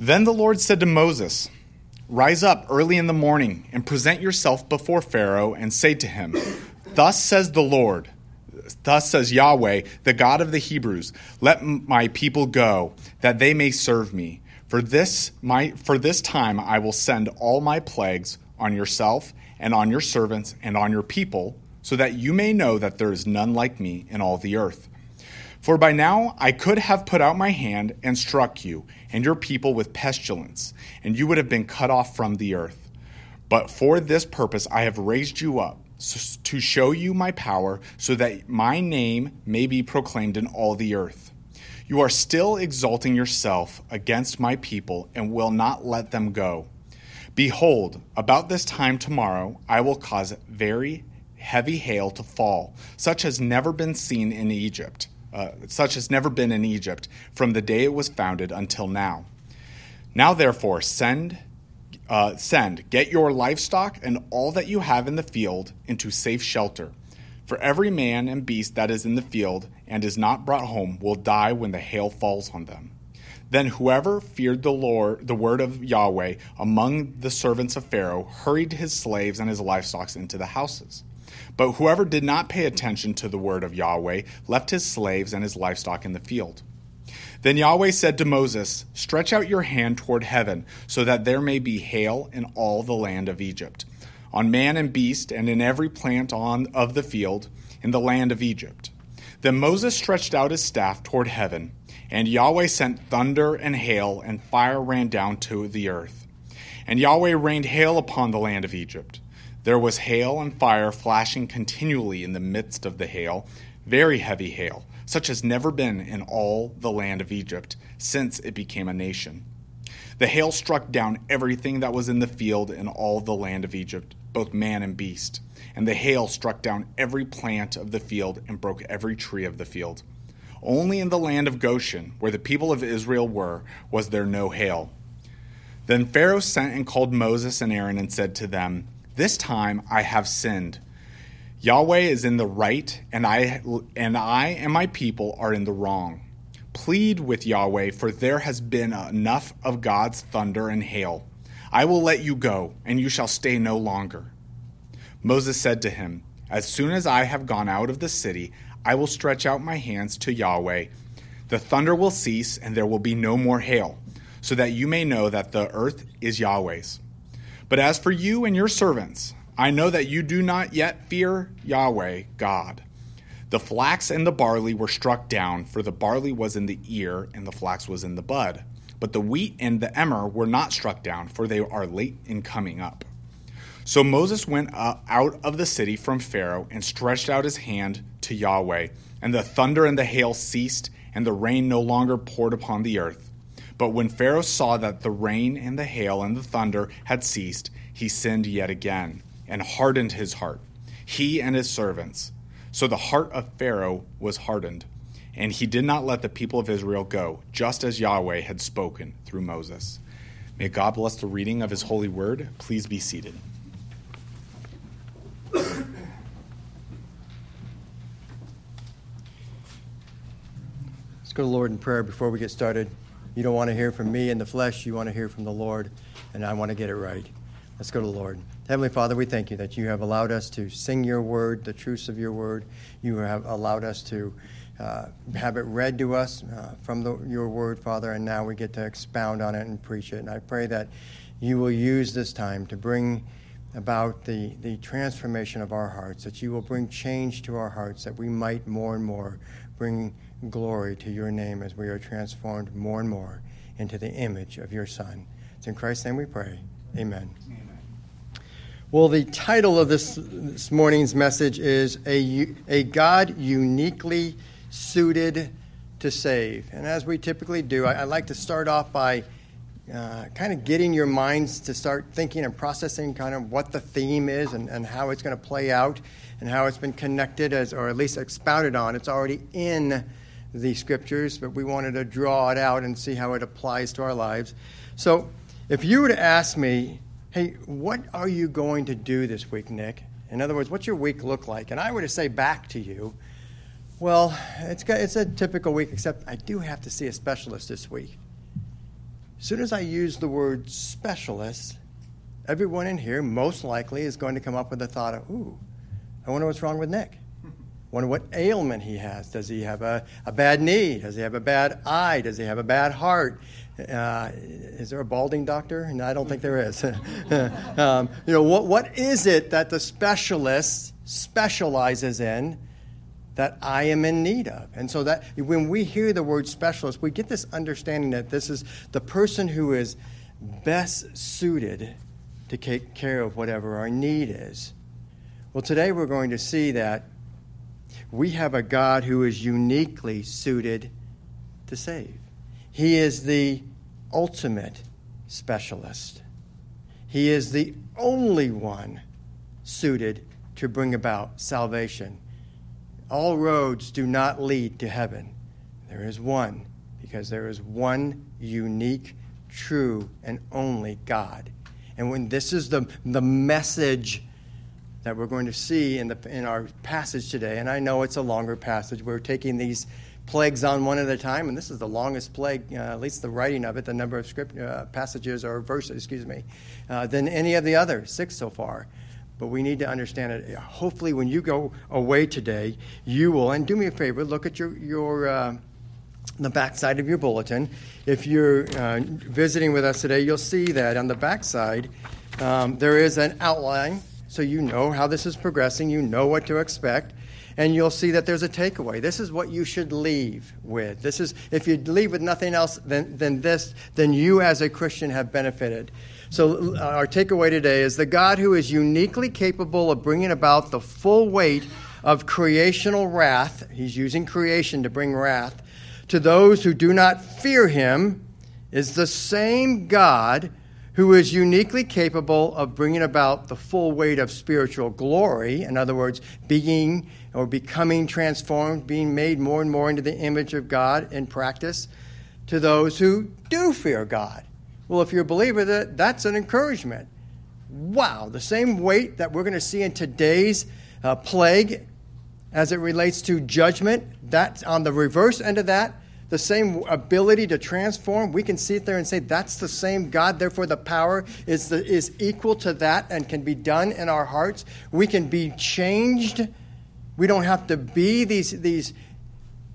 Then the Lord said to Moses, Rise up early in the morning and present yourself before Pharaoh and say to him, Thus says the Lord, thus says Yahweh, the God of the Hebrews, let my people go, that they may serve me. For this my for this time I will send all my plagues on yourself and on your servants and on your people, so that you may know that there is none like me in all the earth. For by now I could have put out my hand and struck you and your people with pestilence, and you would have been cut off from the earth. But for this purpose I have raised you up, to show you my power, so that my name may be proclaimed in all the earth. You are still exalting yourself against my people, and will not let them go. Behold, about this time tomorrow I will cause very heavy hail to fall, such as never been seen in Egypt uh, such has never been in Egypt from the day it was founded until now. Now, therefore, send, uh, send, get your livestock and all that you have in the field into safe shelter. For every man and beast that is in the field and is not brought home will die when the hail falls on them. Then whoever feared the Lord, the word of Yahweh among the servants of Pharaoh, hurried his slaves and his livestock into the houses. But whoever did not pay attention to the word of Yahweh left his slaves and his livestock in the field. Then Yahweh said to Moses, Stretch out your hand toward heaven, so that there may be hail in all the land of Egypt, on man and beast, and in every plant on of the field, in the land of Egypt. Then Moses stretched out his staff toward heaven, and Yahweh sent thunder and hail, and fire ran down to the earth. And Yahweh rained hail upon the land of Egypt. There was hail and fire flashing continually in the midst of the hail, very heavy hail, such as never been in all the land of Egypt since it became a nation. The hail struck down everything that was in the field in all the land of Egypt, both man and beast. And the hail struck down every plant of the field and broke every tree of the field. Only in the land of Goshen, where the people of Israel were, was there no hail. Then Pharaoh sent and called Moses and Aaron and said to them, this time I have sinned. Yahweh is in the right, and I and I and my people are in the wrong. Plead with Yahweh, for there has been enough of God's thunder and hail. I will let you go, and you shall stay no longer. Moses said to him, As soon as I have gone out of the city, I will stretch out my hands to Yahweh. The thunder will cease, and there will be no more hail, so that you may know that the earth is Yahweh's. But as for you and your servants, I know that you do not yet fear Yahweh God. The flax and the barley were struck down, for the barley was in the ear and the flax was in the bud. But the wheat and the emmer were not struck down, for they are late in coming up. So Moses went out of the city from Pharaoh and stretched out his hand to Yahweh, and the thunder and the hail ceased, and the rain no longer poured upon the earth. But when Pharaoh saw that the rain and the hail and the thunder had ceased, he sinned yet again and hardened his heart, he and his servants. So the heart of Pharaoh was hardened, and he did not let the people of Israel go, just as Yahweh had spoken through Moses. May God bless the reading of his holy word. Please be seated. Let's go to the Lord in prayer before we get started. You don't want to hear from me in the flesh, you want to hear from the Lord, and I want to get it right. Let's go to the Lord. Heavenly Father, we thank you that you have allowed us to sing your word, the truths of your word. You have allowed us to uh, have it read to us uh, from the, your word, Father, and now we get to expound on it and preach it. And I pray that you will use this time to bring about the, the transformation of our hearts, that you will bring change to our hearts, that we might more and more bring glory to your name as we are transformed more and more into the image of your Son. It's in Christ's name we pray. Amen. Amen. Well, the title of this, this morning's message is a, a God uniquely suited to save. And as we typically do, I, I like to start off by uh, kind of getting your minds to start thinking and processing kind of what the theme is and, and how it's going to play out and how it's been connected as, or at least expounded on. It's already in the scriptures, but we wanted to draw it out and see how it applies to our lives. So, if you were to ask me, hey, what are you going to do this week, Nick? In other words, what's your week look like? And I were to say back to you, well, it's, got, it's a typical week, except I do have to see a specialist this week. As soon as I use the word specialist, everyone in here most likely is going to come up with the thought of, ooh, I wonder what's wrong with Nick. Wonder what ailment he has. Does he have a, a bad knee? Does he have a bad eye? Does he have a bad heart? Uh, is there a balding doctor? No, I don't think there is. um, you know, what, what is it that the specialist specializes in that I am in need of? And so that when we hear the word specialist, we get this understanding that this is the person who is best suited to take care of whatever our need is. Well, today we're going to see that we have a God who is uniquely suited to save. He is the ultimate specialist. He is the only one suited to bring about salvation. All roads do not lead to heaven. There is one, because there is one unique, true, and only God. And when this is the, the message that we're going to see in, the, in our passage today. And I know it's a longer passage. We're taking these plagues on one at a time, and this is the longest plague, uh, at least the writing of it, the number of script uh, passages or verses, excuse me, uh, than any of the other six so far. But we need to understand it. Hopefully, when you go away today, you will. And do me a favor, look at your your uh, the backside of your bulletin. If you're uh, visiting with us today, you'll see that on the backside um, there is an outline so you know how this is progressing, you know what to expect, and you'll see that there's a takeaway. This is what you should leave with. This is if you leave with nothing else than, than this, then you as a Christian have benefited. So uh, our takeaway today is the God who is uniquely capable of bringing about the full weight of creational wrath, he's using creation to bring wrath to those who do not fear him is the same God who is uniquely capable of bringing about the full weight of spiritual glory. In other words, being or becoming transformed, being made more and more into the image of God in practice to those who do fear God. Well, if you're a believer, that, that's an encouragement. Wow, the same weight that we're going to see in today's uh, plague as it relates to judgment, that's on the reverse end of that the same ability to transform, we can sit there and say that's the same God. Therefore, the power is, the, is equal to that and can be done in our hearts. We can be changed. We don't have to be these, these,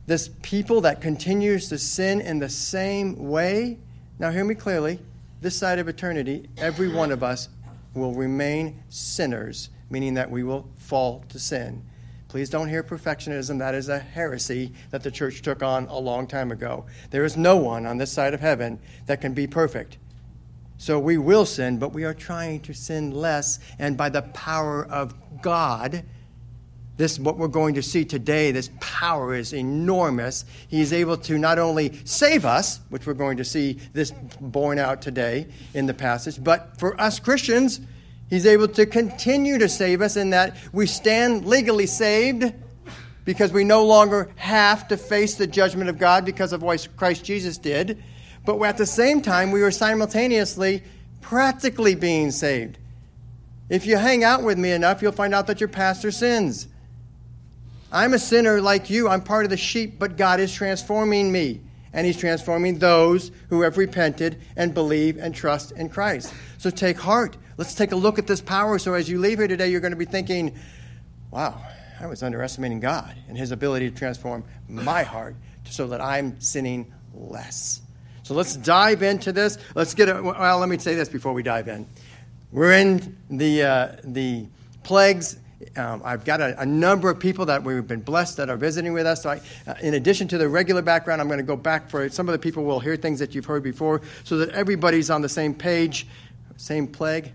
this people that continues to sin in the same way. Now, hear me clearly. This side of eternity, every one of us will remain sinners, meaning that we will fall to sin. Please don't hear perfectionism. That is a heresy that the church took on a long time ago. There is no one on this side of heaven that can be perfect. So we will sin, but we are trying to sin less. And by the power of God, this is what we're going to see today this power is enormous he is able to not only save us which we're going to see this borne out today in the passage but for us christians He's able to continue to save us in that we stand legally saved because we no longer have to face the judgment of God because of what Christ Jesus did. But at the same time, we are simultaneously practically being saved. If you hang out with me enough, you'll find out that your pastor sins. I'm a sinner like you. I'm part of the sheep, but God is transforming me. And He's transforming those who have repented and believe and trust in Christ. So take heart. Let's take a look at this power. So as you leave here today, you're going to be thinking, wow, I was underestimating God and his ability to transform my heart so that I'm sinning less. So let's dive into this. Let's get it. Well, let me say this before we dive in. We're in the, uh, the plagues. Um, I've got a, a, number of people that we've been blessed that are visiting with us. So I, uh, in addition to the regular background, I'm going to go back for it. some of the people will hear things that you've heard before so that everybody's on the same page same plague.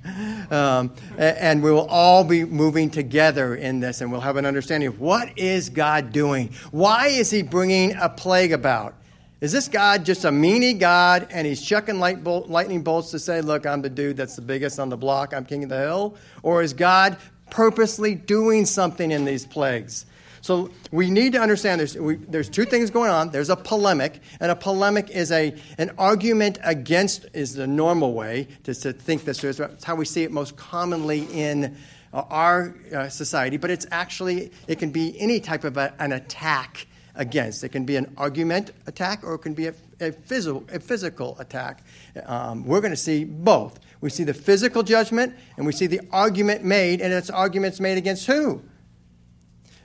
um, and we will all be moving together in this, and we'll have an understanding of what is God doing? Why is He bringing a plague about? Is this God just a meanie God and he's chucking light lightning bolts to say, look, I'm the dude that's the biggest on the block, I'm king of the hill? Or is God purposely doing something in these plagues? So we need to understand there's, we, there's two things going on. There's a polemic, and a polemic is a, an argument against, is the normal way to, to think this. It's how we see it most commonly in uh, our uh, society, but it's actually, it can be any type of a, an attack against. It can be an argument attack or it can be a, a, physical, a physical attack. Um, we're going to see both. We see the physical judgment and we see the argument made, and it's arguments made against who?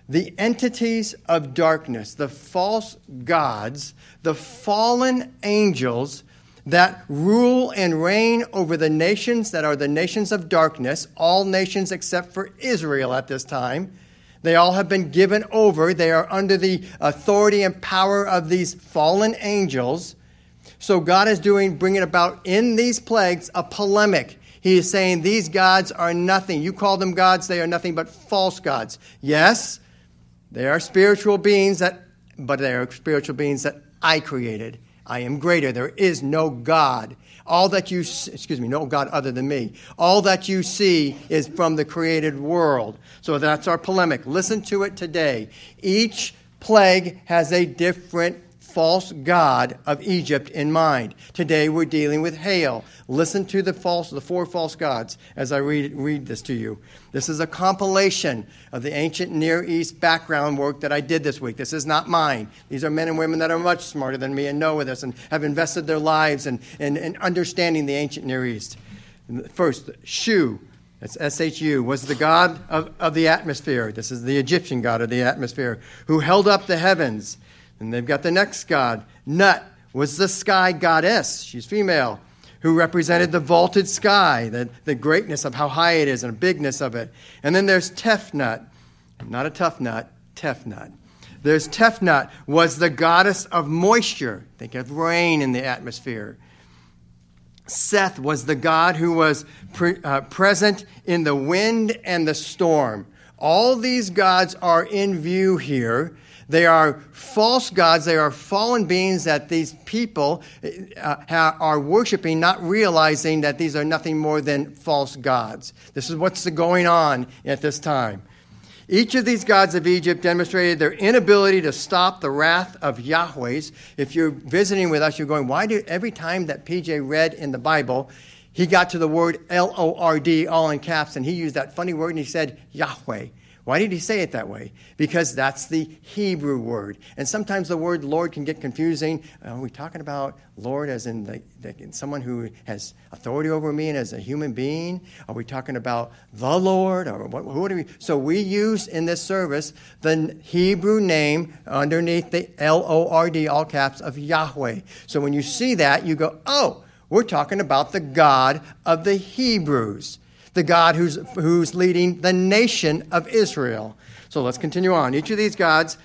The entities of darkness, the false gods, the fallen angels that rule and reign over the nations that are the nations of darkness, all nations except for Israel at this time. They all have been given over. They are under the authority and power of these fallen angels. So God is doing, bringing about in these plagues a polemic. He is saying these gods are nothing. You call them gods, they are nothing but false gods. Yes, they are spiritual beings that, but they are spiritual beings that I created. I am greater. There is no God. All that you, excuse me, no God other than me. All that you see is from the created world. So that's our polemic. Listen to it today. Each plague has a different false god of Egypt in mind. Today we're dealing with hail. Listen to the false, the four false gods as I read, read this to you. This is a compilation of the ancient Near East background work that I did this week. This is not mine. These are men and women that are much smarter than me and know this and have invested their lives in, in, in understanding the ancient Near East. First, Shu, that's S H U, was the god of, of the atmosphere. This is the Egyptian god of the atmosphere, who held up the heavens and they've got the next god. Nut was the sky goddess. She's female, who represented the vaulted sky, the, the greatness of how high it is and the bigness of it. And then there's Tefnut, not a tough nut, Tefnut. There's Tefnut, was the goddess of moisture. Think of rain in the atmosphere. Seth was the god who was pre, uh, present in the wind and the storm. All these gods are in view here they are false gods. They are fallen beings that these people uh, are worshiping, not realizing that these are nothing more than false gods. This is what's going on at this time. Each of these gods of Egypt demonstrated their inability to stop the wrath of Yahweh's. If you're visiting with us, you're going, why do every time that PJ read in the Bible, he got to the word L O R D all in caps and he used that funny word and he said Yahweh. Why did he say it that way? Because that's the Hebrew word. And sometimes the word Lord can get confusing. Uh, are we talking about Lord as in the, the, someone who has authority over me and as a human being? Are we talking about the Lord? Or what, who are we? So we use in this service the Hebrew name underneath the L O R D, all caps, of Yahweh. So when you see that, you go, oh, we're talking about the God of the Hebrews the God who's, who's leading the nation of Israel. So let's continue on. Each of these gods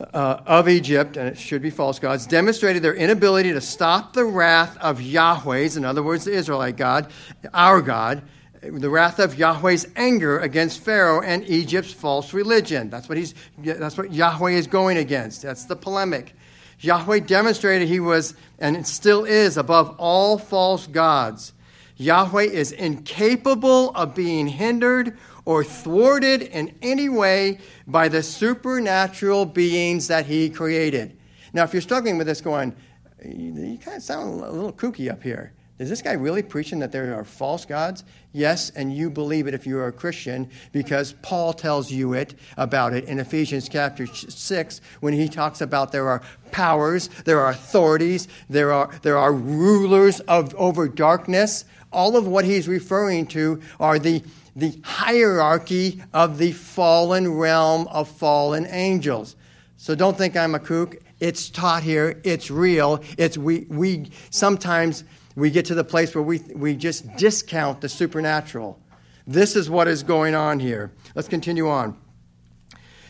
uh, of Egypt, and it should be false gods, demonstrated their inability to stop the wrath of Yahweh's, in other words, the Israelite God, our God, the wrath of Yahweh's anger against Pharaoh and Egypt's false religion. That's what, he's, that's what Yahweh is going against. That's the polemic. Yahweh demonstrated he was and still is above all false gods. Yahweh is incapable of being hindered or thwarted in any way by the supernatural beings that he created. Now, if you're struggling with this, going, you kind of sound a little kooky up here. Is this guy really preaching that there are false gods? Yes, and you believe it if you are a Christian because Paul tells you it about it in Ephesians chapter 6 when he talks about there are powers, there are authorities, there are, there are rulers of, over darkness all of what he's referring to are the, the hierarchy of the fallen realm of fallen angels. So don't think I'm a kook. It's taught here. It's real. It's we, we sometimes we get to the place where we, we just discount the supernatural. This is what is going on here. Let's continue on.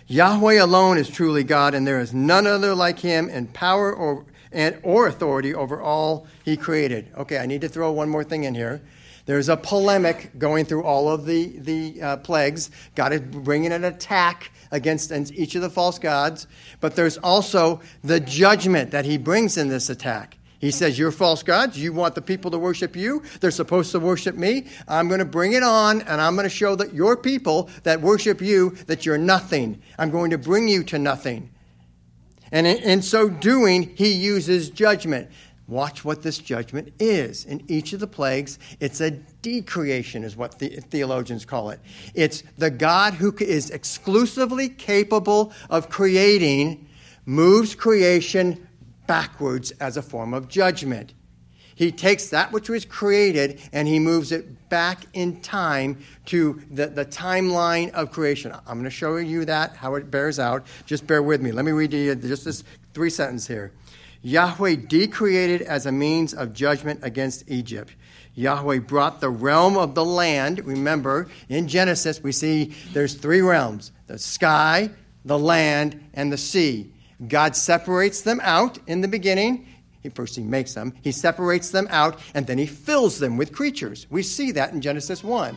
Yahweh alone is truly God, and there is none other like him in power or and, or authority over all he created. Okay, I need to throw one more thing in here. There's a polemic going through all of the, the uh, plagues. God is bringing an attack against each of the false gods, but there's also the judgment that he brings in this attack. He says, You're false gods. You want the people to worship you. They're supposed to worship me. I'm going to bring it on, and I'm going to show that your people that worship you that you're nothing. I'm going to bring you to nothing. And in, so doing, he uses judgment. Watch what this judgment is. In each of the plagues, it's a decreation, is what the theologians call it. It's the God who is exclusively capable of creating moves creation backwards as a form of judgment. He takes that which was created and he moves it back in time to the, the timeline of creation. I'm going to show you that, how it bears out. Just bear with me. Let me read you just this three sentence here. Yahweh decreated as a means of judgment against Egypt. Yahweh brought the realm of the land. Remember, in Genesis, we see there's three realms the sky, the land, and the sea. God separates them out in the beginning. He first he makes them, he separates them out, and then he fills them with creatures. We see that in Genesis 1.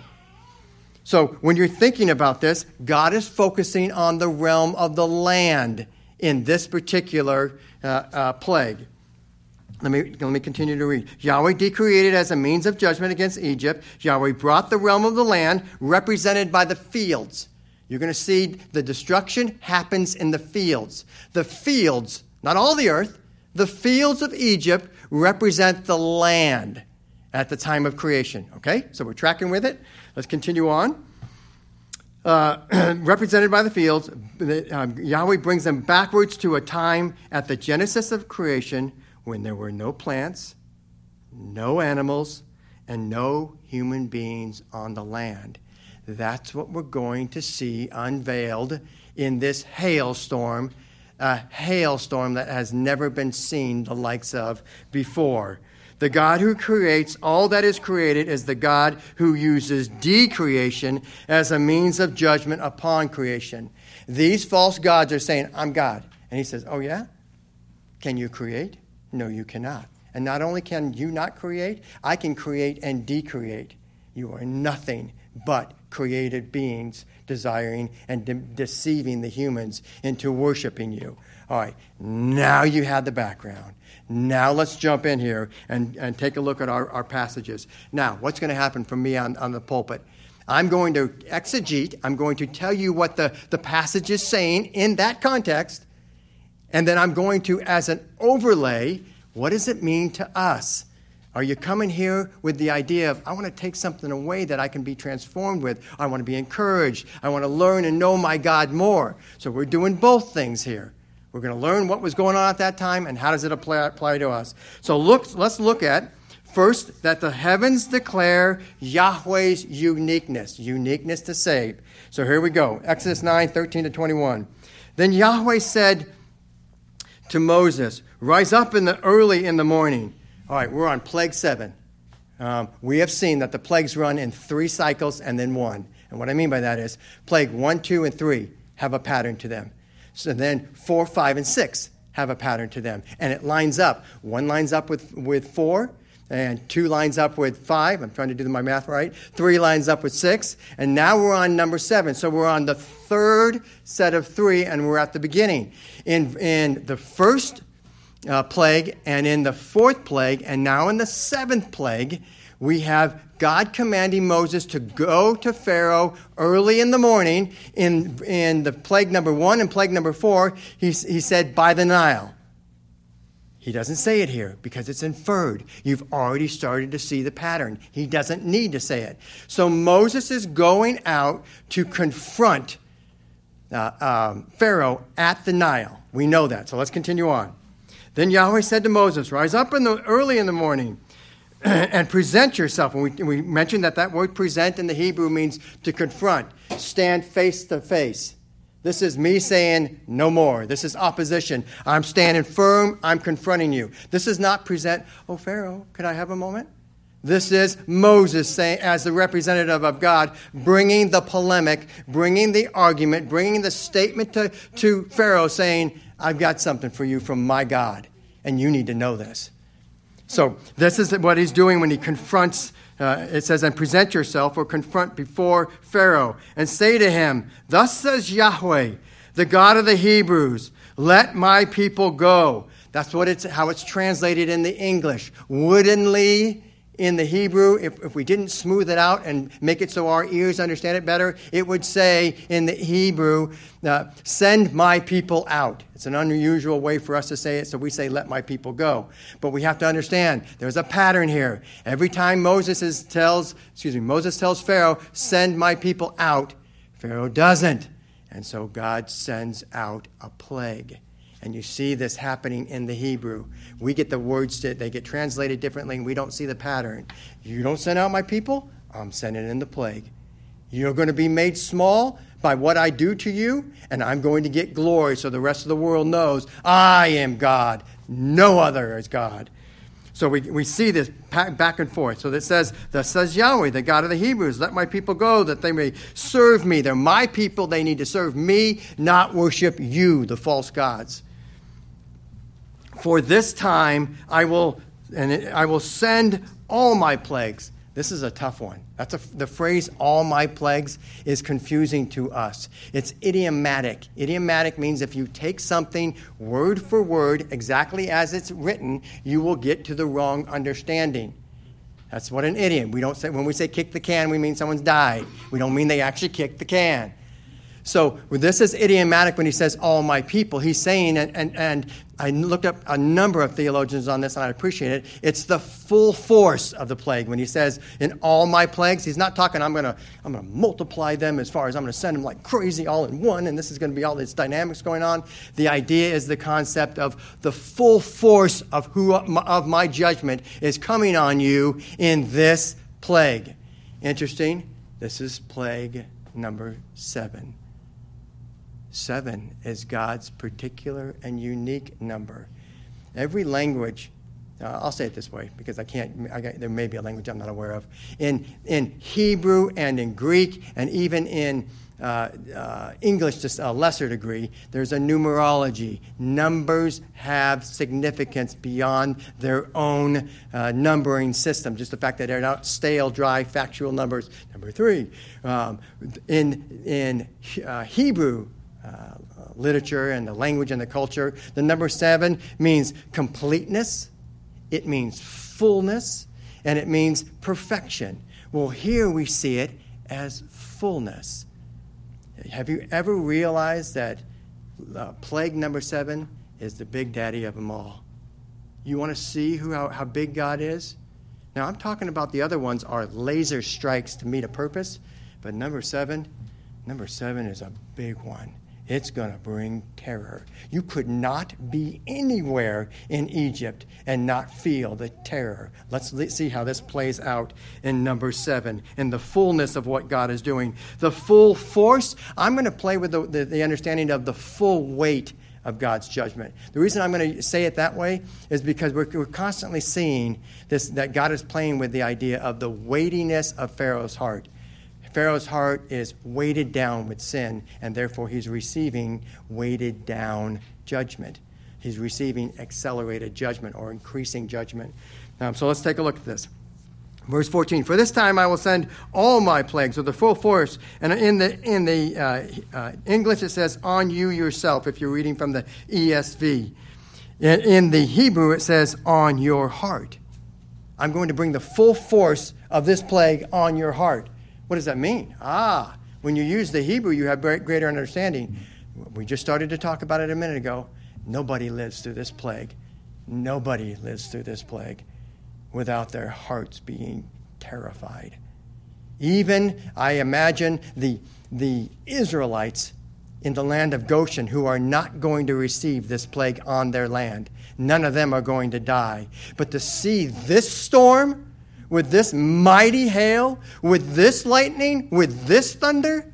So when you're thinking about this, God is focusing on the realm of the land in this particular uh, uh, plague. Let me, let me continue to read. Yahweh decreated as a means of judgment against Egypt. Yahweh brought the realm of the land, represented by the fields. You're going to see the destruction happens in the fields. The fields, not all the earth, the fields of Egypt represent the land at the time of creation. Okay? So we're tracking with it. Let's continue on. Uh, represented by the fields, um, Yahweh brings them backwards to a time at the genesis of creation when there were no plants, no animals, and no human beings on the land. That's what we're going to see unveiled in this hailstorm a hailstorm that has never been seen the likes of before. The God who creates all that is created is the God who uses decreation as a means of judgment upon creation. These false gods are saying, I'm God. And he says, Oh, yeah? Can you create? No, you cannot. And not only can you not create, I can create and decreate. You are nothing but created beings desiring and de- deceiving the humans into worshiping you. All right, now you have the background. Now let's jump in here and, and take a look at our, our passages. Now, what's going to happen from me on, on the pulpit? I'm going to exegete, I'm going to tell you what the, the passage is saying in that context, and then I'm going to, as an overlay, what does it mean to us? Are you coming here with the idea of, I want to take something away that I can be transformed with? I want to be encouraged. I want to learn and know my God more. So we're doing both things here. We're going to learn what was going on at that time and how does it apply, apply to us. So look, let's look at first that the heavens declare Yahweh's uniqueness, uniqueness to save. So here we go Exodus 9 13 to 21. Then Yahweh said to Moses, Rise up in the early in the morning all right, we're on plague seven. Um, we have seen that the plagues run in three cycles and then one. And what I mean by that is plague one, two, and three have a pattern to them. So then four, five, and six have a pattern to them. And it lines up. One lines up with, with four, and two lines up with five. I'm trying to do my math right. Three lines up with six. And now we're on number seven. So we're on the third set of three, and we're at the beginning. In, in the first uh, plague, and in the fourth plague, and now in the seventh plague, we have God commanding Moses to go to Pharaoh early in the morning. In, in the plague number one and plague number four, he, he said, by the Nile. He doesn't say it here because it's inferred. You've already started to see the pattern. He doesn't need to say it. So Moses is going out to confront uh, um, Pharaoh at the Nile. We know that. So let's continue on. Then Yahweh said to Moses, Rise up in the, early in the morning and present yourself. And we, we mentioned that that word present in the Hebrew means to confront, stand face to face. This is me saying no more. This is opposition. I'm standing firm. I'm confronting you. This is not present, oh, Pharaoh, could I have a moment? This is Moses saying, as the representative of God, bringing the polemic, bringing the argument, bringing the statement to, to Pharaoh saying, I've got something for you from my God, and you need to know this. So, this is what he's doing when he confronts, uh, it says, and present yourself or confront before Pharaoh and say to him, Thus says Yahweh, the God of the Hebrews, let my people go. That's what it's, how it's translated in the English. Woodenly in the Hebrew, if, if we didn't smooth it out and make it so our ears understand it better, it would say in the Hebrew, uh, send my people out. It's an unusual way for us to say it, so we say, let my people go. But we have to understand there's a pattern here. Every time Moses is, tells, excuse me, Moses tells Pharaoh, send my people out, Pharaoh doesn't. And so God sends out a plague. And you see this happening in the Hebrew. We get the words that they get translated differently, and we don't see the pattern. You don't send out my people, I'm sending in the plague. You're going to be made small by what I do to you, and I'm going to get glory so the rest of the world knows I am God. No other is God. So we, we see this back and forth. So it says, Thus says Yahweh, the God of the Hebrews, let my people go that they may serve me. They're my people. They need to serve me, not worship you, the false gods. For this time I will, and I will send all my plagues. This is a tough one. That's a, the phrase all my plagues is confusing to us. It's idiomatic. Idiomatic means if you take something word for word, exactly as it's written, you will get to the wrong understanding. That's what an idiom. We don't say when we say kick the can, we mean someone's died. We don't mean they actually kicked the can. So this is idiomatic when he says all my people. He's saying, and, and, and I looked up a number of theologians on this and I appreciate it. It's the full force of the plague. When he says in all my plagues, he's not talking, I'm going to I'm gonna multiply them as far as I'm going to send them like crazy all in one, and this is going to be all these dynamics going on. The idea is the concept of the full force of, who, of my judgment is coming on you in this plague. Interesting. This is plague number seven. Seven is God's particular and unique number. Every language, uh, I'll say it this way because I can't, I got, there may be a language I'm not aware of. In, in Hebrew and in Greek and even in uh, uh, English to a lesser degree, there's a numerology. Numbers have significance beyond their own uh, numbering system. Just the fact that they're not stale, dry, factual numbers. Number three, um, in, in uh, Hebrew, uh, literature and the language and the culture. The number seven means completeness, it means fullness, and it means perfection. Well, here we see it as fullness. Have you ever realized that uh, plague number seven is the big daddy of them all? You want to see who, how, how big God is? Now, I'm talking about the other ones are laser strikes to meet a purpose, but number seven, number seven is a big one it's going to bring terror. You could not be anywhere in Egypt and not feel the terror. Let's see how this plays out in number seven, in the fullness of what God is doing. The full force, I'm going to play with the, the, the understanding of the full weight of God's judgment. The reason I'm going to say it that way is because we're, we're constantly seeing this, that God is playing with the idea of the weightiness of Pharaoh's heart. Pharaoh's heart is weighted down with sin, and therefore he's receiving weighted down judgment. He's receiving accelerated judgment or increasing judgment. Um, so let's take a look at this. Verse 14, for this time I will send all my plagues with the full force. And in the, in the uh, uh, English it says, on you yourself, if you're reading from the ESV. In, in the Hebrew it says, on your heart. I'm going to bring the full force of this plague on your heart. What does that mean? Ah, when you use the Hebrew, you have greater understanding. We just started to talk about it a minute ago. Nobody lives through this plague. Nobody lives through this plague without their hearts being terrified. Even, I imagine, the, the Israelites in the land of Goshen who are not going to receive this plague on their land. None of them are going to die. But to see this storm, with this mighty hail, with this lightning, with this thunder,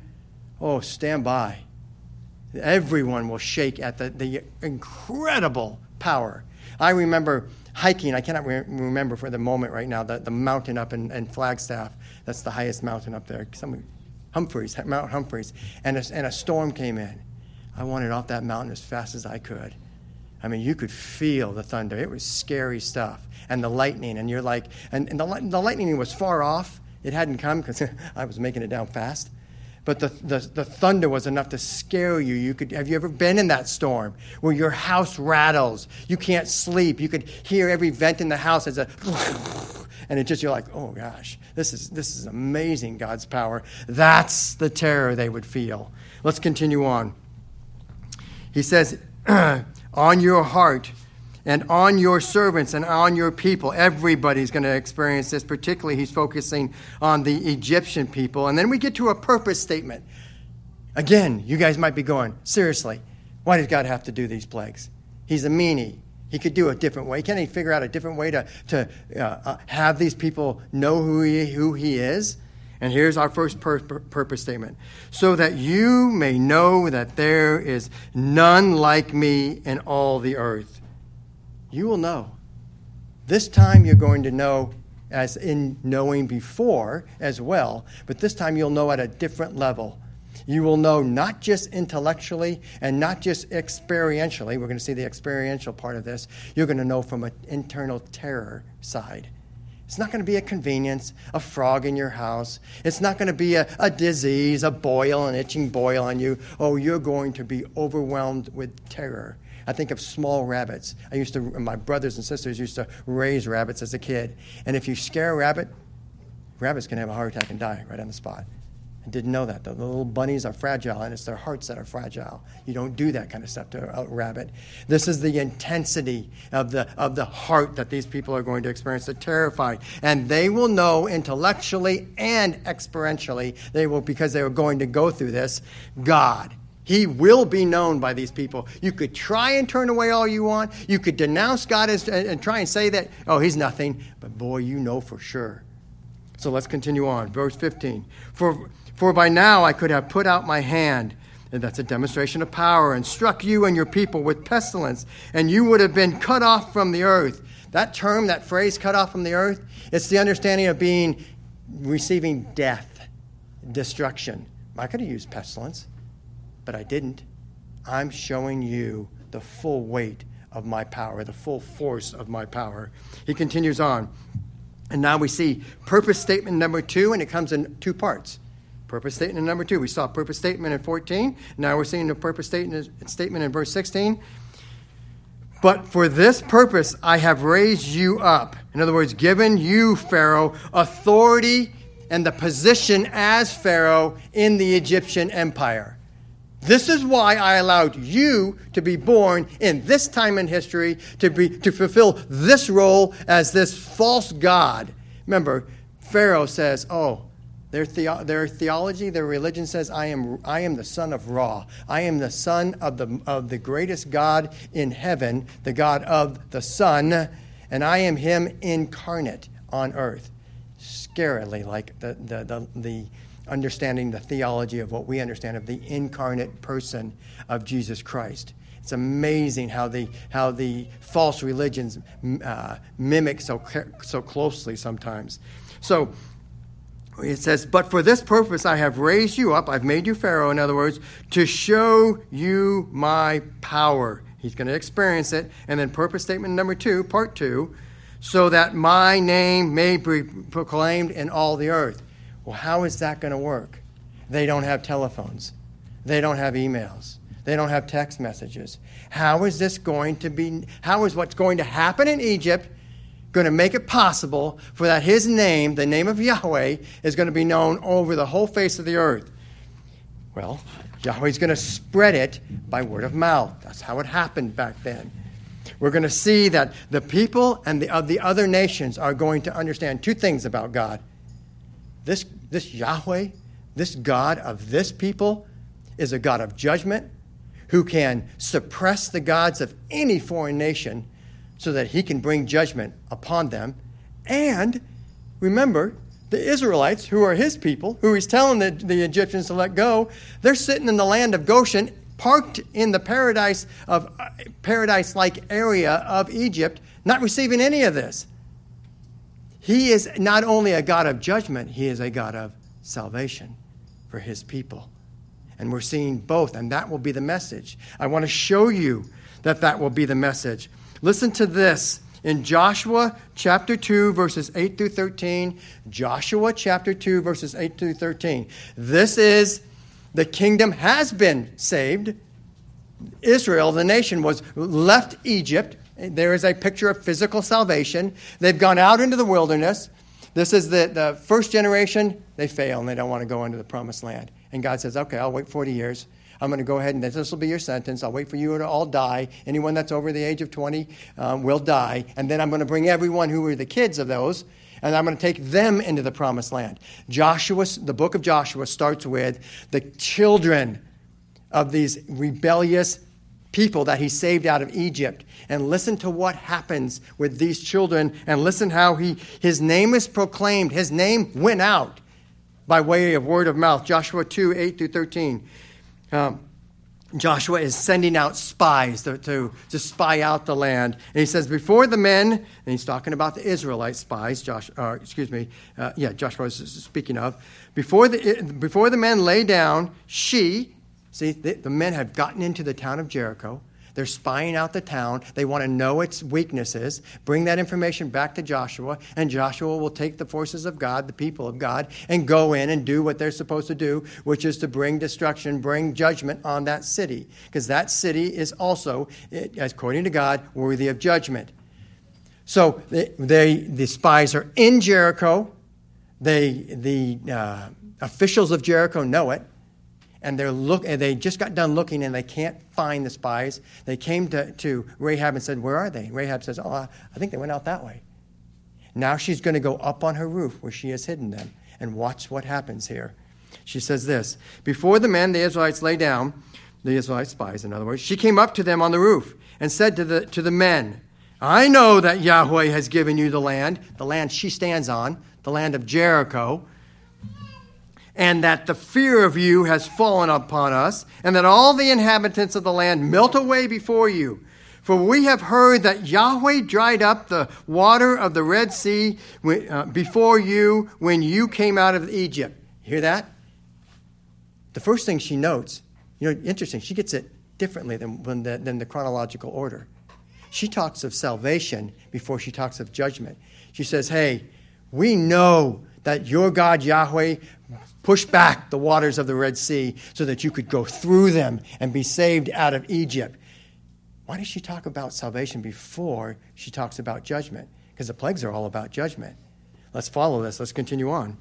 oh, stand by. Everyone will shake at the, the incredible power. I remember hiking, I cannot re- remember for the moment right now, the, the mountain up in, in Flagstaff. That's the highest mountain up there. Some, Humphreys, Mount Humphreys. And a, and a storm came in. I wanted off that mountain as fast as I could. I mean, you could feel the thunder. It was scary stuff and the lightning, and you're like, and, and the, the lightning was far off. It hadn't come because I was making it down fast. But the, the, the thunder was enough to scare you. You could have you ever been in that storm where your house rattles? You can't sleep. You could hear every vent in the house as a and it just you're like, oh gosh, this is this is amazing God's power. That's the terror they would feel. Let's continue on. He says, on your heart and on your servants and on your people. Everybody's going to experience this. Particularly, he's focusing on the Egyptian people. And then we get to a purpose statement. Again, you guys might be going, seriously, why does God have to do these plagues? He's a meanie. He could do a different way. Can't he figure out a different way to, to uh, uh, have these people know who he, who he is? And here's our first pur- purpose statement so that you may know that there is none like me in all the earth. You will know. This time you're going to know as in knowing before as well, but this time you'll know at a different level. You will know not just intellectually and not just experientially. We're going to see the experiential part of this. You're going to know from an internal terror side. It's not going to be a convenience, a frog in your house. It's not going to be a, a disease, a boil, an itching boil on you. Oh, you're going to be overwhelmed with terror. I think of small rabbits. I used to, my brothers and sisters used to raise rabbits as a kid. And if you scare a rabbit, rabbits can have a heart attack and die right on the spot. I didn't know that. The little bunnies are fragile, and it's their hearts that are fragile. You don't do that kind of stuff to a rabbit. This is the intensity of the, of the heart that these people are going to experience. They're terrified. And they will know intellectually and experientially, they will, because they are going to go through this, God. He will be known by these people. You could try and turn away all you want. You could denounce God as, and try and say that, oh, he's nothing. But boy, you know for sure. So let's continue on. Verse 15. For for by now I could have put out my hand, and that's a demonstration of power, and struck you and your people with pestilence, and you would have been cut off from the earth. That term, that phrase, cut off from the earth, it's the understanding of being receiving death, destruction. I could have used pestilence, but I didn't. I'm showing you the full weight of my power, the full force of my power. He continues on. And now we see purpose statement number two, and it comes in two parts. Purpose statement number two. We saw purpose statement in 14. Now we're seeing the purpose statement, statement in verse 16. But for this purpose I have raised you up. In other words, given you, Pharaoh, authority and the position as Pharaoh in the Egyptian empire. This is why I allowed you to be born in this time in history to, be, to fulfill this role as this false God. Remember, Pharaoh says, Oh, their, the- their theology, their religion says, I am, I am the son of Ra. I am the son of the, of the greatest God in heaven, the God of the sun, and I am him incarnate on earth. Scarily like the, the, the, the understanding the theology of what we understand of the incarnate person of Jesus Christ. It's amazing how the, how the false religions uh, mimic so, so closely sometimes. So, it says, But for this purpose I have raised you up, I've made you Pharaoh, in other words, to show you my power. He's going to experience it. And then, purpose statement number two, part two, so that my name may be proclaimed in all the earth. Well, how is that going to work? They don't have telephones, they don't have emails, they don't have text messages. How is this going to be? How is what's going to happen in Egypt? Going to make it possible for that his name, the name of Yahweh, is going to be known over the whole face of the earth. Well, Yahweh's going to spread it by word of mouth. That's how it happened back then. We're going to see that the people and the, of the other nations are going to understand two things about God. This, this Yahweh, this God of this people, is a God of judgment who can suppress the gods of any foreign nation so that he can bring judgment upon them. And remember, the Israelites, who are his people, who he's telling the, the Egyptians to let go, they're sitting in the land of Goshen, parked in the paradise of paradise-like area of Egypt, not receiving any of this. He is not only a God of judgment, he is a God of salvation for his people. And we're seeing both, and that will be the message. I want to show you that that will be the message. Listen to this in Joshua chapter 2, verses 8 through 13. Joshua chapter 2, verses 8 through 13. This is the kingdom has been saved. Israel, the nation, was left Egypt. There is a picture of physical salvation. They've gone out into the wilderness. This is the, the first generation. They fail and they don't want to go into the promised land. And God says, okay, I'll wait 40 years. I'm going to go ahead and this will be your sentence. I'll wait for you to all die. Anyone that's over the age of 20 um, will die. And then I'm going to bring everyone who are the kids of those, and I'm going to take them into the promised land. Joshua, the book of Joshua starts with the children of these rebellious people that he saved out of Egypt. And listen to what happens with these children and listen how he, his name is proclaimed. His name went out by way of word of mouth. Joshua 2 8 through 13. Um, Joshua is sending out spies to, to, to, spy out the land. And he says, Before the men, and he's talking about the Israelite spies, Josh, uh, excuse me, uh, yeah, Joshua is speaking of. Before the, before the men lay down, she, see, the, the men have gotten into the town of Jericho. They're spying out the town. They want to know its weaknesses, bring that information back to Joshua, and Joshua will take the forces of God, the people of God, and go in and do what they're supposed to do, which is to bring destruction, bring judgment on that city. Because that city is also, according to God, worthy of judgment. So they, they the spies are in Jericho. They, the uh, officials of Jericho know it and they're look and they just got done looking and they can't find the spies. They came to, to Rahab and said, Where are they? Rahab says, Oh, I think they went out that way. Now she's going to go up on her roof where she has hidden them and watch what happens here. She says this Before the men, the Israelites, lay down, the Israelite spies, in other words, she came up to them on the roof and said to the, to the men, I know that Yahweh has given you the land, the land she stands on, the land of Jericho and that the fear of you has fallen upon us, and that all the inhabitants of the land melt away before you. For we have heard that Yahweh dried up the water of the Red Sea uh, before you when you came out of Egypt. Hear that? The first thing she notes, you know, interesting, she gets it differently than, the, than the chronological order. She talks of salvation before she talks of judgment. She says, Hey, we know that your God Yahweh push back the waters of the Red Sea so that you could go through them and be saved out of Egypt. Why does she talk about salvation before she talks about judgment? Because the plagues are all about judgment. Let's follow this. Let's continue on.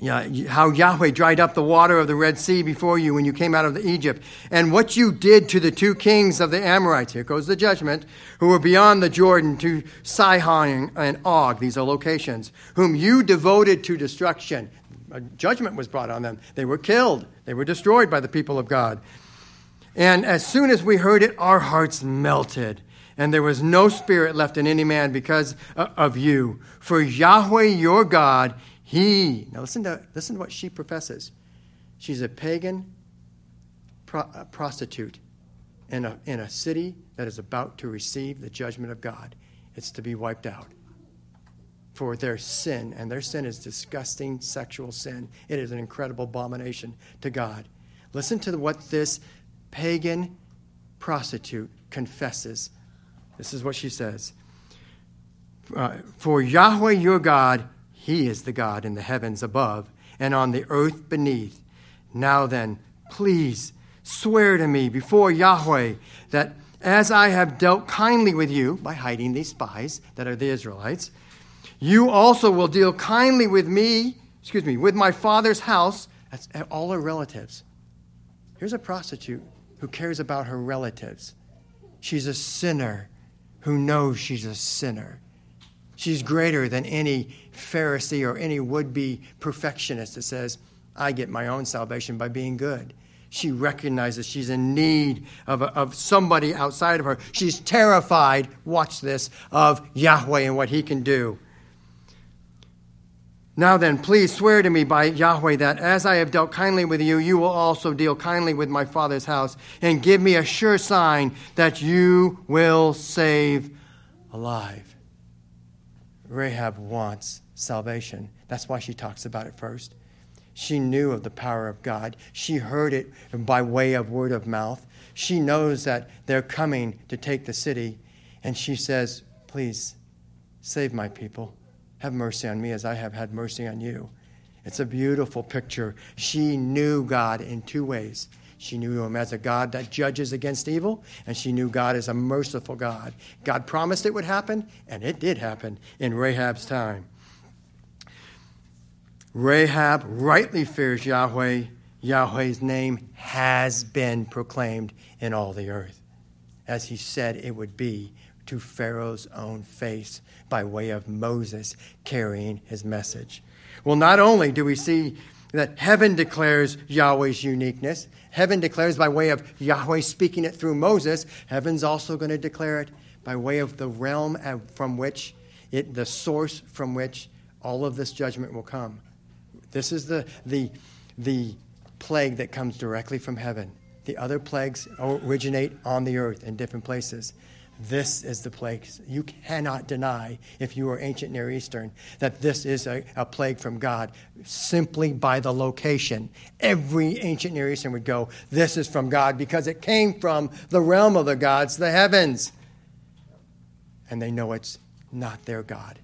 Yeah, how Yahweh dried up the water of the Red Sea before you when you came out of Egypt, and what you did to the two kings of the Amorites. Here goes the judgment, who were beyond the Jordan to Sihon and Og. These are locations, whom you devoted to destruction. A judgment was brought on them. They were killed, they were destroyed by the people of God. And as soon as we heard it, our hearts melted and there was no spirit left in any man because uh, of you. For Yahweh your God, he, now listen to, listen to what she professes. She's a pagan pro, a prostitute in a, in a city that is about to receive the judgment of God. It's to be wiped out for their sin, and their sin is disgusting sexual sin. It is an incredible abomination to God. Listen to what this pagan prostitute confesses. This is what she says uh, For Yahweh your God he is the God in the heavens above and on the earth beneath. Now then, please swear to me before Yahweh that as I have dealt kindly with you by hiding these spies that are the Israelites, you also will deal kindly with me, excuse me, with my father's house. That's all her relatives. Here's a prostitute who cares about her relatives. She's a sinner who knows she's a sinner. She's greater than any Pharisee or any would be perfectionist that says, I get my own salvation by being good. She recognizes she's in need of, of somebody outside of her. She's terrified, watch this, of Yahweh and what he can do. Now then, please swear to me by Yahweh that as I have dealt kindly with you, you will also deal kindly with my father's house, and give me a sure sign that you will save alive. Rahab wants salvation. That's why she talks about it first. She knew of the power of God. She heard it by way of word of mouth. She knows that they're coming to take the city. And she says, Please, save my people. Have mercy on me as I have had mercy on you. It's a beautiful picture. She knew God in two ways. She knew him as a God that judges against evil, and she knew God as a merciful God. God promised it would happen, and it did happen in Rahab's time. Rahab rightly fears Yahweh. Yahweh's name has been proclaimed in all the earth, as he said it would be to Pharaoh's own face by way of Moses carrying his message. Well, not only do we see that heaven declares Yahweh's uniqueness. Heaven declares by way of Yahweh speaking it through Moses. Heaven's also going to declare it by way of the realm from which it, the source from which all of this judgment will come. This is the, the, the plague that comes directly from heaven. The other plagues originate on the earth in different places. This is the plague. You cannot deny, if you are ancient Near Eastern, that this is a, a, plague from God simply by the location. Every ancient Near Eastern would go, This is from God because it came from the realm of the gods, the heavens. And they know it's not their God,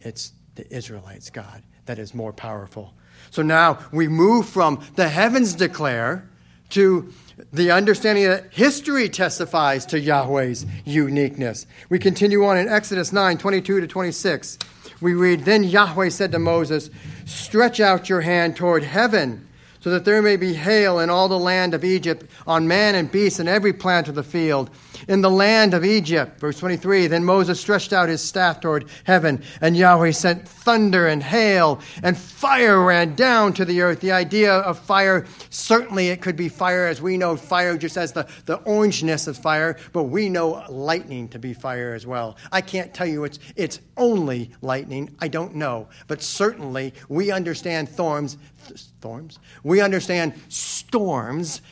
it's the Israelites' God that is more powerful. So now we move from the heavens declare to the understanding that history testifies to Yahweh's uniqueness. We continue on in Exodus 9 22 to 26. We read, Then Yahweh said to Moses, Stretch out your hand toward heaven, so that there may be hail in all the land of Egypt, on man and beast and every plant of the field in the land of Egypt. Verse 23 Then Moses stretched out his staff toward heaven, and Yahweh sent thunder and hail, and fire ran down to the earth. The idea of fire, certainly it could be fire as we know fire just as the, the orangeness of fire, but we know lightning to be fire as well. I can't tell you it's, it's only lightning. I don't know. But certainly we understand storms. Storms? We understand storms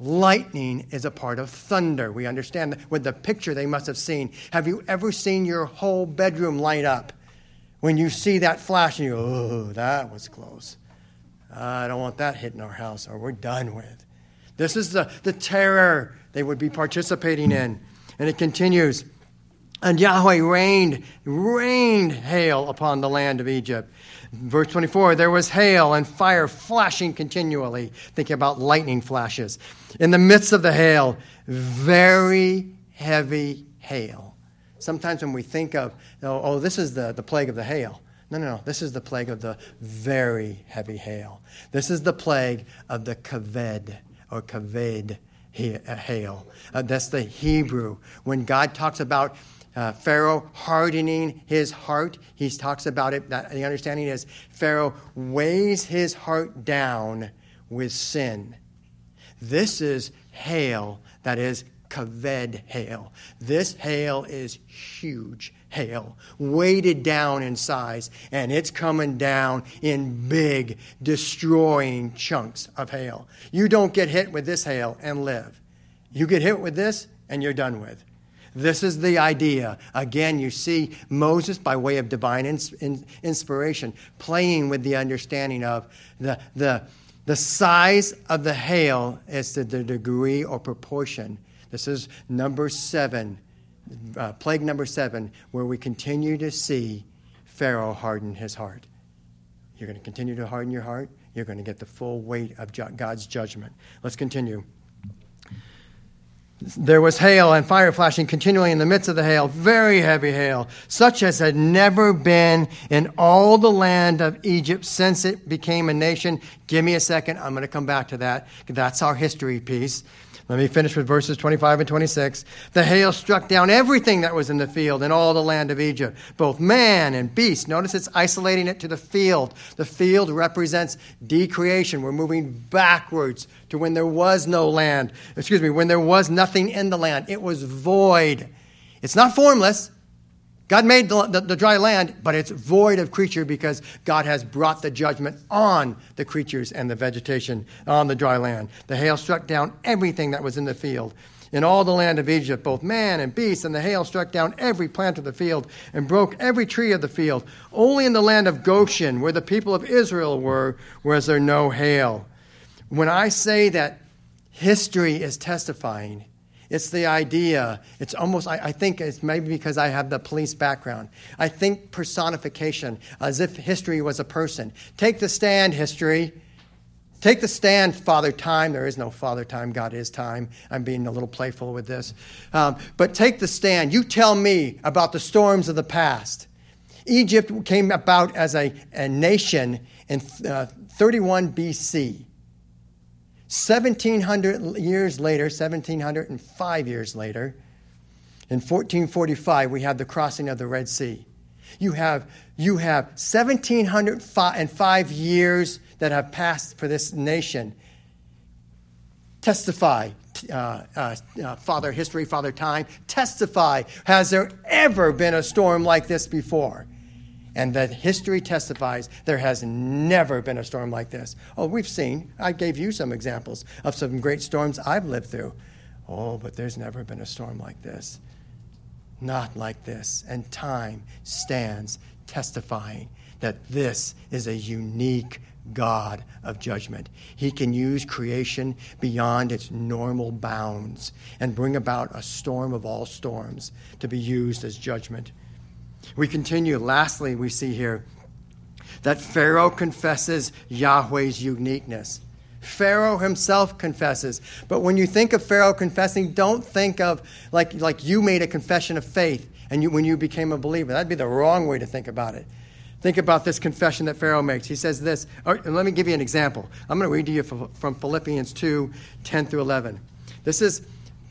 Lightning is a part of thunder. We understand with the picture they must have seen. Have you ever seen your whole bedroom light up? When you see that flash and you go, oh, that was close. I don't want that hitting our house or we're done with. This is the, the terror they would be participating in. And it continues. And Yahweh rained, rained hail upon the land of Egypt. Verse 24, there was hail and fire flashing continually. Thinking about lightning flashes. In the midst of the hail, very heavy hail. Sometimes when we think of, oh, oh, this is the, the plague of the hail. No, no, no. This is the plague of the very heavy hail. This is the plague of the kaved or kaved hail. Uh, that's the Hebrew. When God talks about uh, Pharaoh hardening his heart. He talks about it. That the understanding is Pharaoh weighs his heart down with sin. This is hail that is kaved hail. This hail is huge hail, weighted down in size, and it's coming down in big, destroying chunks of hail. You don't get hit with this hail and live. You get hit with this, and you're done with. This is the idea. Again, you see Moses, by way of divine ins- in- inspiration, playing with the understanding of the, the, the size of the hail is to the degree or proportion. This is number seven, uh, plague number seven, where we continue to see Pharaoh harden his heart. You're going to continue to harden your heart, you're going to get the full weight of God's judgment. Let's continue. There was hail and fire flashing continually in the midst of the hail, very heavy hail, such as had never been in all the land of Egypt since it became a nation. Give me a second. I'm going to come back to that. That's our history piece. Let me finish with verses 25 and 26. The hail struck down everything that was in the field in all the land of Egypt, both man and beast. Notice it's isolating it to the field. The field represents decreation. We're moving backwards to when there was no land. Excuse me, when there was nothing in the land. It was void. It's not formless. God made the, the, the, dry land, but it's void of creature because God has brought the judgment on the creatures and the vegetation on the dry land. The hail struck down everything that was in the field. In all the land of Egypt, both man and beast, and the hail struck down every plant of the field and broke every tree of the field. Only in the land of Goshen, where the people of Israel were, was there no hail. When I say that history is testifying, it's the idea. It's almost, I, I, think it's maybe because I have the police background. I think personification, as if history was a person. Take the stand, history. Take the stand, Father Time. There is no Father Time, God is time. I'm being a little playful with this. Um, but take the stand. You tell me about the storms of the past. Egypt came about as a, a nation in uh, 31 BC. 1700 years later, 1705 years later, in 1445, we have the crossing of the Red Sea. You have, you have 1705 years that have passed for this nation testify, uh, uh, uh, Father History, Father Time, testify. Has there ever been a storm like this before? And that history testifies there has never been a storm like this. Oh, we've seen, I gave you some examples of some great storms I've lived through. Oh, but there's never been a storm like this. Not like this. And time stands testifying that this is a unique God of judgment. He can use creation beyond its normal bounds and bring about a storm of all storms to be used as judgment. We continue. Lastly, we see here that Pharaoh confesses Yahweh's uniqueness. Pharaoh himself confesses. But when you think of Pharaoh confessing, don't think of like, like you made a confession of faith and you, when you became a believer. That'd be the wrong way to think about it. Think about this confession that Pharaoh makes. He says this. Oh, let me give you an example. I'm going to read to you from Philippians 2 10 through 11. This is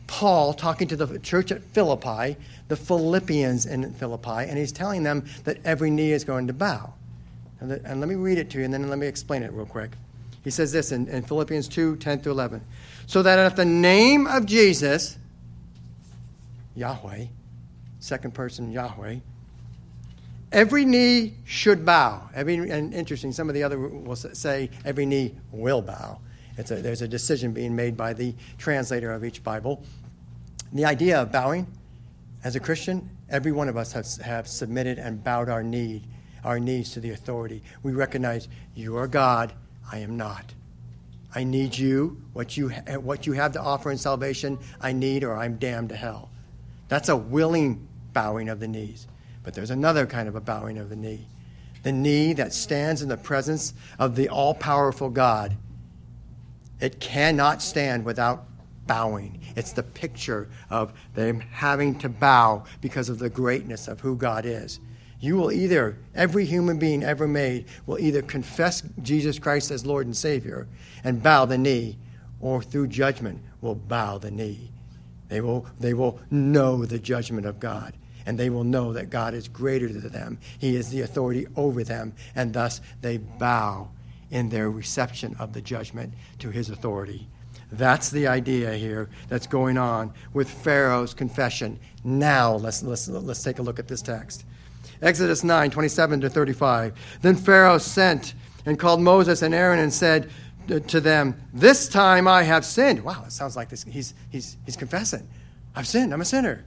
Paul talking to the church at Philippi, the Philippians in Philippi, and he's telling them that every knee is going to bow. And, and let me read it to you, and then let me explain it real quick. He says this in, in Philippians 2 10 through 11. So that at the name of Jesus, Yahweh, second person Yahweh, every knee should bow. Every, and interesting, some of the other will say every knee will bow. A, there's a decision being made by the translator of each Bible. The idea of bowing, as a Christian, every one of us has, have submitted and bowed our knee, our knees to the authority. We recognize you are God, I am not. I need you. What you, what you have to offer in salvation, I need, or I'm damned to hell. That's a willing bowing of the knees. But there's another kind of a bowing of the knee the knee that stands in the presence of the all powerful God. It cannot stand without bowing. It's the picture of them having to bow because of the greatness of who God is. You will either, every human being ever made, will either confess Jesus Christ as Lord and Savior and bow the knee, or through judgment will bow the knee. They will, they will know the judgment of God and they will know that God is greater than them. He is the authority over them, and thus they bow in their reception of the judgment to his authority. That's the idea here that's going on with Pharaoh's confession. Now, let's, let's, let's take a look at this text. Exodus 9, 27 to 35. Then Pharaoh sent and called Moses and Aaron and said to them, This time I have sinned. Wow, it sounds like this. He's, he's, he's confessing. I've sinned. I'm a sinner.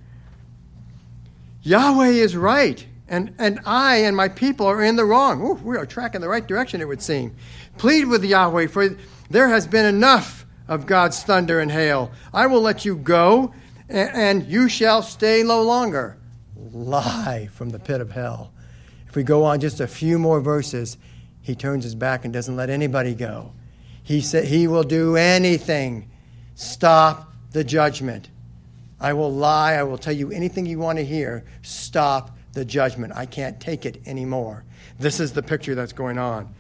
Yahweh is right, and, and I and my people are in the wrong. Ooh, we are tracking the right direction, it would seem. Plead with Yahweh, for there has been enough of God's thunder and hail. I will let you go, and, you shall stay no longer. Lie from the pit of hell. If we go on just a few more verses, he turns his back and doesn't let anybody go. He said he will do anything. Stop the judgment. I will lie. I will tell you anything you want to hear. Stop the judgment. I can't take it anymore. This is the picture that's going on.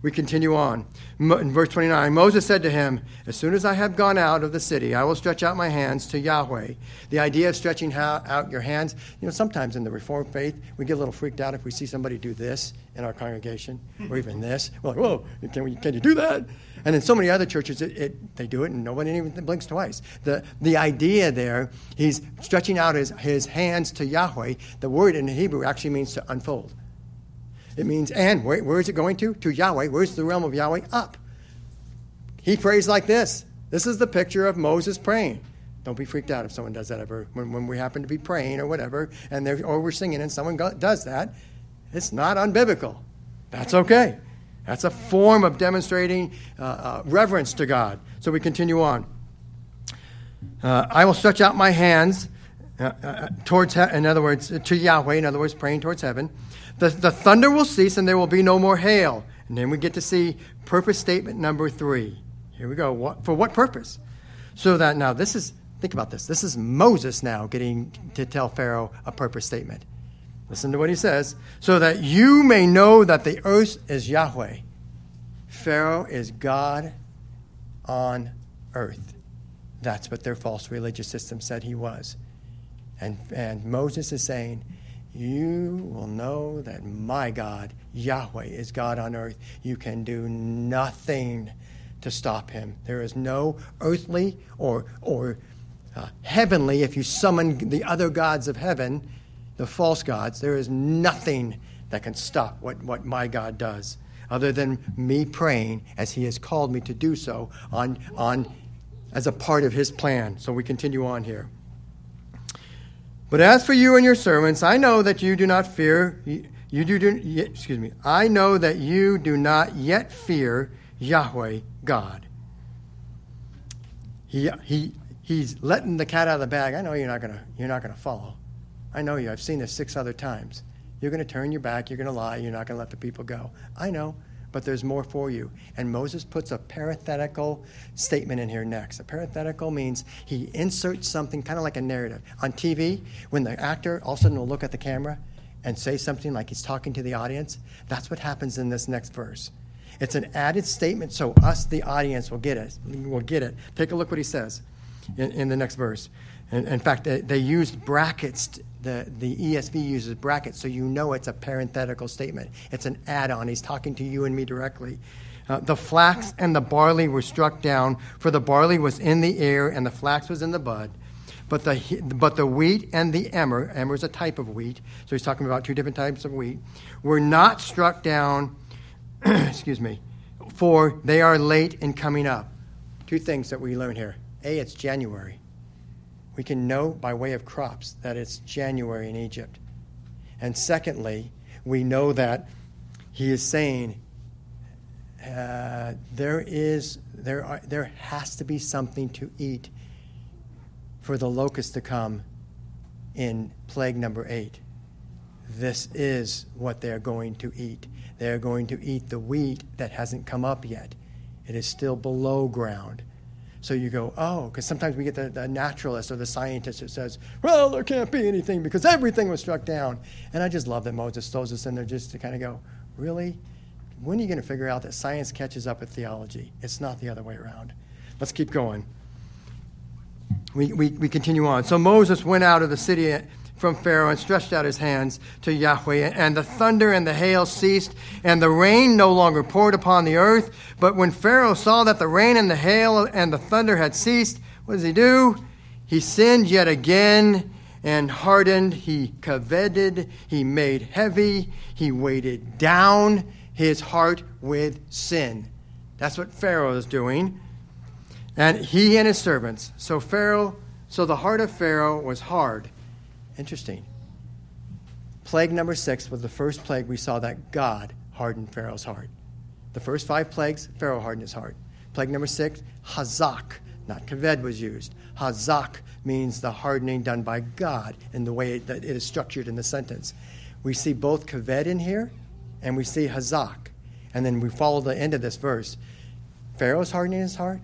We continue on. In verse 29, Moses said to him, As soon as I have gone out of the city, I will stretch out my hands to Yahweh. The idea of stretching out your hands, you know, sometimes in the Reformed faith, we get a little freaked out if we see somebody do this in our congregation, or even this. We're like, Whoa, can, we, can you do that? And in so many other churches, it, it, they do it and nobody even blinks twice. The, the idea there, he's stretching out his, his hands to Yahweh. The word in Hebrew actually means to unfold. It means, and where, where is it going to? To Yahweh. Where's the realm of Yahweh? Up. He prays like this. This is the picture of Moses praying. Don't be freaked out if someone does that ever. When, when we happen to be praying or whatever, and they're, or we're singing and someone go, does that, it's not unbiblical. That's okay. That's a form of demonstrating uh, uh, reverence to God. So we continue on. Uh, I will stretch out my hands uh, uh, towards, he- in other words, to Yahweh, in other words, praying towards heaven. The, the thunder will cease and there will be no more hail. And then we get to see purpose statement number three. Here we go. What, for what purpose? So that now, this is, think about this. This is Moses now getting to tell Pharaoh a purpose statement. Listen to what he says. So that you may know that the earth is Yahweh. Pharaoh is God on earth. That's what their false religious system said he was. And, and Moses is saying, you will know that my God, Yahweh, is God on earth. You can do nothing to stop him. There is no earthly or, or uh, heavenly, if you summon the other gods of heaven, the false gods, there is nothing that can stop what, what my God does other than me praying as he has called me to do so on, on, as a part of his plan. So we continue on here. But as for you and your servants, I know that you do not fear. You do, do excuse me. I know that you do not yet fear Yahweh God. He, he, he's letting the cat out of the bag. I know you're not gonna you're not gonna follow. I know you. I've seen this six other times. You're to turn your back. You're to lie. You're not to let the people go. I know, but there's more for you. And Moses puts a parenthetical statement in here next. A parenthetical means he inserts something kind of like a narrative. On TV, when the actor all of a sudden will look at the camera and say something like he's talking to the audience, that's what happens in this next verse. It's an added statement so us, the audience, will get it. We'll get it. Take a look what he says in, in the next verse. In, in fact, they, they used brackets the, the ESV uses brackets, so you know it's a parenthetical statement. It's an add on. He's talking to you and me directly. Uh, the flax and the barley were struck down, for the barley was in the air and the flax was in the bud. But the, but the wheat and the emmer, emmer is a type of wheat, so he's talking about two different types of wheat, were not struck down, excuse me, for they are late in coming up. Two things that we learn here. A, it's January we can know by way of crops that it's January in Egypt. And secondly, we know that he is saying uh, there is there are, there has to be something to eat for the locust to come in plague number eight. This is what they're going to eat. They're going to eat the wheat that hasn't come up yet. It is still below ground. So you go, oh, because sometimes we get the, the naturalist or the scientist who says, well, there can't be anything because everything was struck down. And I just love that Moses throws us in there just to kind of go, really? When are you going to figure out that science catches up with theology? It's not the other way around. Let's keep going. We, we, we continue on. So Moses went out of the city from Pharaoh and stretched out his hands to Yahweh. And the thunder and the hail ceased, and the rain no longer poured upon the earth. But when Pharaoh saw that the rain and the hail and the thunder had ceased, what does he do? He sinned yet again and hardened. He coveted. He made heavy. He weighted down his heart with sin. That's what Pharaoh is doing. And he and his servants. So Pharaoh, so the heart of Pharaoh was hard Interesting. Plague number six was the first plague we saw that God hardened Pharaoh's heart. The first five plagues, Pharaoh hardened his heart. Plague number six, Hazak, not Kaved was used. Hazak means the hardening done by God in the way that it is structured in the sentence. We see both Kaved in here and we see Hazak. And then we follow the end of this verse. Pharaoh's hardening his heart,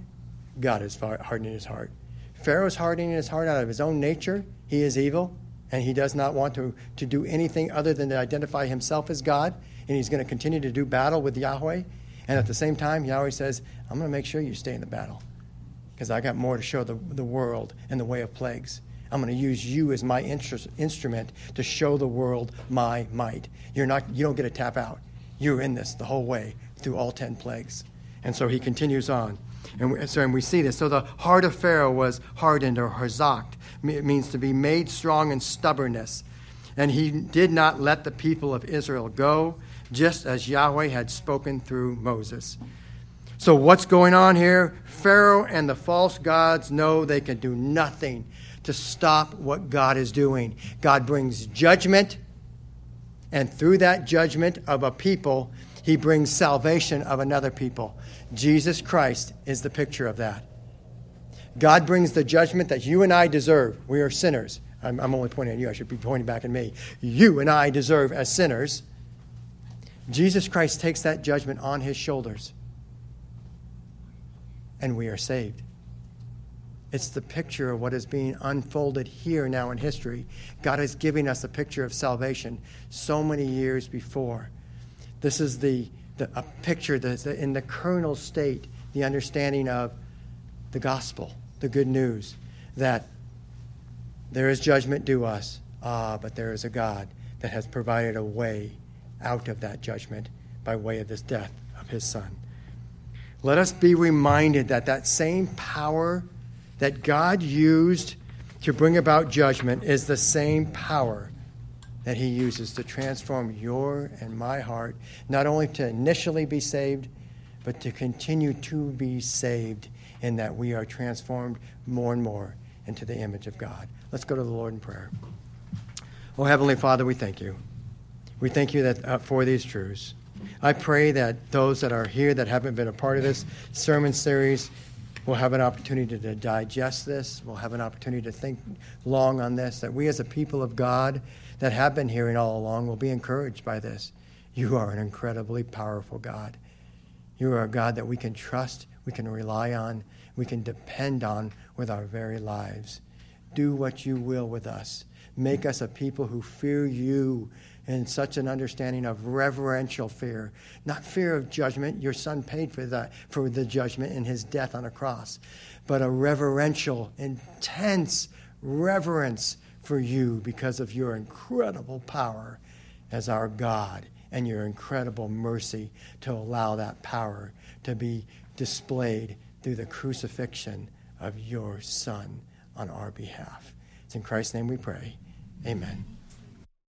God is hardening his heart. Pharaoh's hardening his heart out of his own nature. He is evil and he does not want to, to do anything other than to identify himself as God, and he's going to continue to do battle with Yahweh. And at the same time, Yahweh says, I'm going to make sure you stay in the battle because I got more to show the, the world in the way of plagues. I'm going to use you as my instrument to show the world my might. You're not, you don't get to tap out. You're in this the whole way through all 10 plagues. And so he continues on. And we, so, and we see this. So the heart of Pharaoh was hardened or hazaked. It means to be made strong in stubbornness. And he did not let the people of Israel go, just as Yahweh had spoken through Moses. So, what's going on here? Pharaoh and the false gods know they can do nothing to stop what God is doing. God brings judgment, and through that judgment of a people, he brings salvation of another people. Jesus Christ is the picture of that. God brings the judgment that you and I deserve. We are sinners. I'm, I'm, only pointing at you. I should be pointing back at me. You and I deserve as sinners. Jesus Christ takes that judgment on his shoulders, and we are saved. It's the picture of what is being unfolded here now in history. God is giving us a picture of salvation so many years before. This is the the, a picture that's in the kernel state, the understanding of the gospel, the good news, that there is judgment due us, ah, but there is a God that has provided a way out of that judgment by way of this death of his son. Let us be reminded that that same power that God used to bring about judgment is the same power that he uses to transform your and my heart, not only to initially be saved, but to continue to be saved in that we are transformed more and more into the image of God. Let's go to the Lord in prayer. Oh, Heavenly Father, we thank you. We thank you that, uh, for these truths. I pray that those that are here that haven't been a part of this sermon series will have an opportunity to digest this, will have an opportunity to think long on this, that we as a people of God that have been hearing all along will be encouraged by this. You are an incredibly powerful God. You are a God that we can trust, we can rely on, we can depend on with our very lives. Do what you will with us. Make us a people who fear you in such an understanding of reverential fear, not fear of judgment. Your son paid for that for the judgment in his death on a cross, but a reverential, intense reverence for you because of your incredible power as our God and your incredible mercy to allow that power to be displayed through the crucifixion of your son on our behalf. It's in Christ's name we pray. Amen.